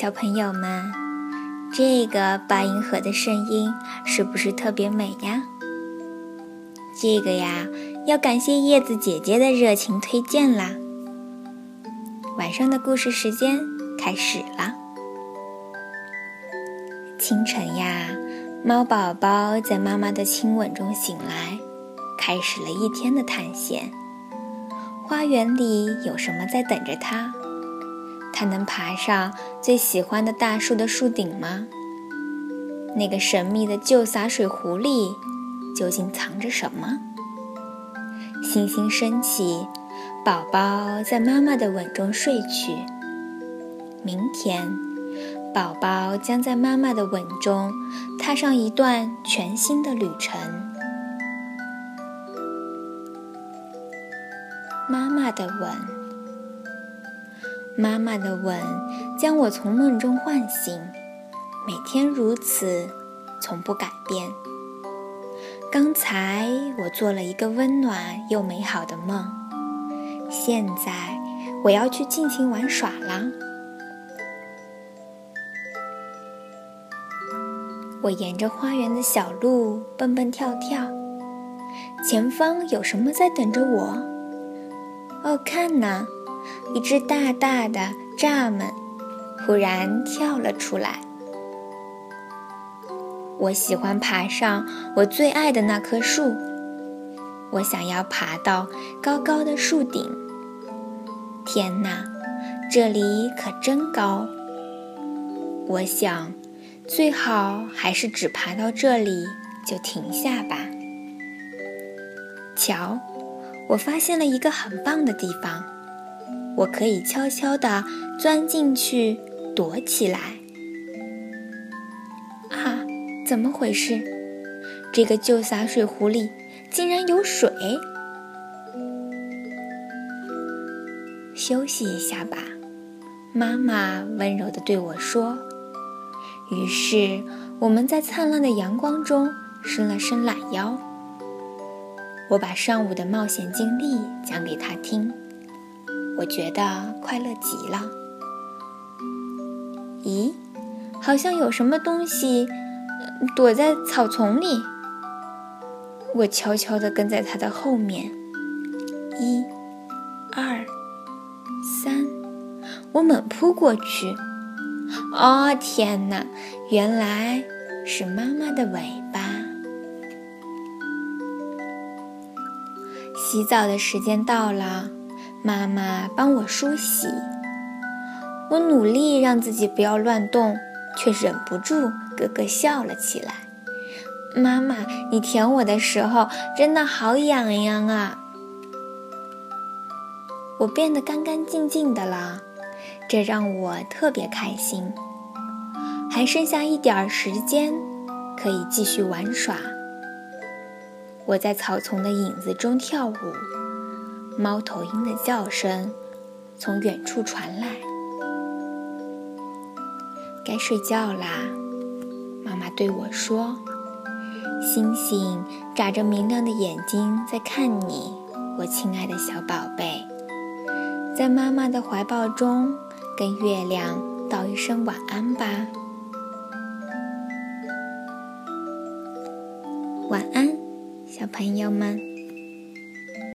小朋友们，这个八音盒的声音是不是特别美呀？这个呀，要感谢叶子姐姐的热情推荐啦。晚上的故事时间开始了。清晨呀，猫宝宝在妈妈的亲吻中醒来，开始了一天的探险。花园里有什么在等着它？它能爬上最喜欢的大树的树顶吗？那个神秘的旧洒水壶里究竟藏着什么？星星升起，宝宝在妈妈的吻中睡去。明天，宝宝将在妈妈的吻中踏上一段全新的旅程。妈妈的吻。妈妈的吻将我从梦中唤醒，每天如此，从不改变。刚才我做了一个温暖又美好的梦，现在我要去尽情玩耍啦。我沿着花园的小路蹦蹦跳跳，前方有什么在等着我？哦，看呐！一只大大的蚱蜢忽然跳了出来。我喜欢爬上我最爱的那棵树，我想要爬到高高的树顶。天哪，这里可真高！我想，最好还是只爬到这里就停下吧。瞧，我发现了一个很棒的地方。我可以悄悄地钻进去躲起来。啊，怎么回事？这个旧洒水壶里竟然有水！休息一下吧，妈妈温柔地对我说。于是我们在灿烂的阳光中伸了伸懒腰。我把上午的冒险经历讲给他听。我觉得快乐极了。咦，好像有什么东西躲在草丛里。我悄悄地跟在它的后面。一、二、三，我猛扑过去。哦，天哪！原来是妈妈的尾巴。洗澡的时间到了。妈妈帮我梳洗，我努力让自己不要乱动，却忍不住咯咯笑了起来。妈妈，你舔我的时候真的好痒痒啊！我变得干干净净的了，这让我特别开心。还剩下一点时间，可以继续玩耍。我在草丛的影子中跳舞。猫头鹰的叫声从远处传来。该睡觉啦，妈妈对我说：“星星眨着明亮的眼睛在看你，我亲爱的小宝贝。”在妈妈的怀抱中，跟月亮道一声晚安吧。晚安，小朋友们。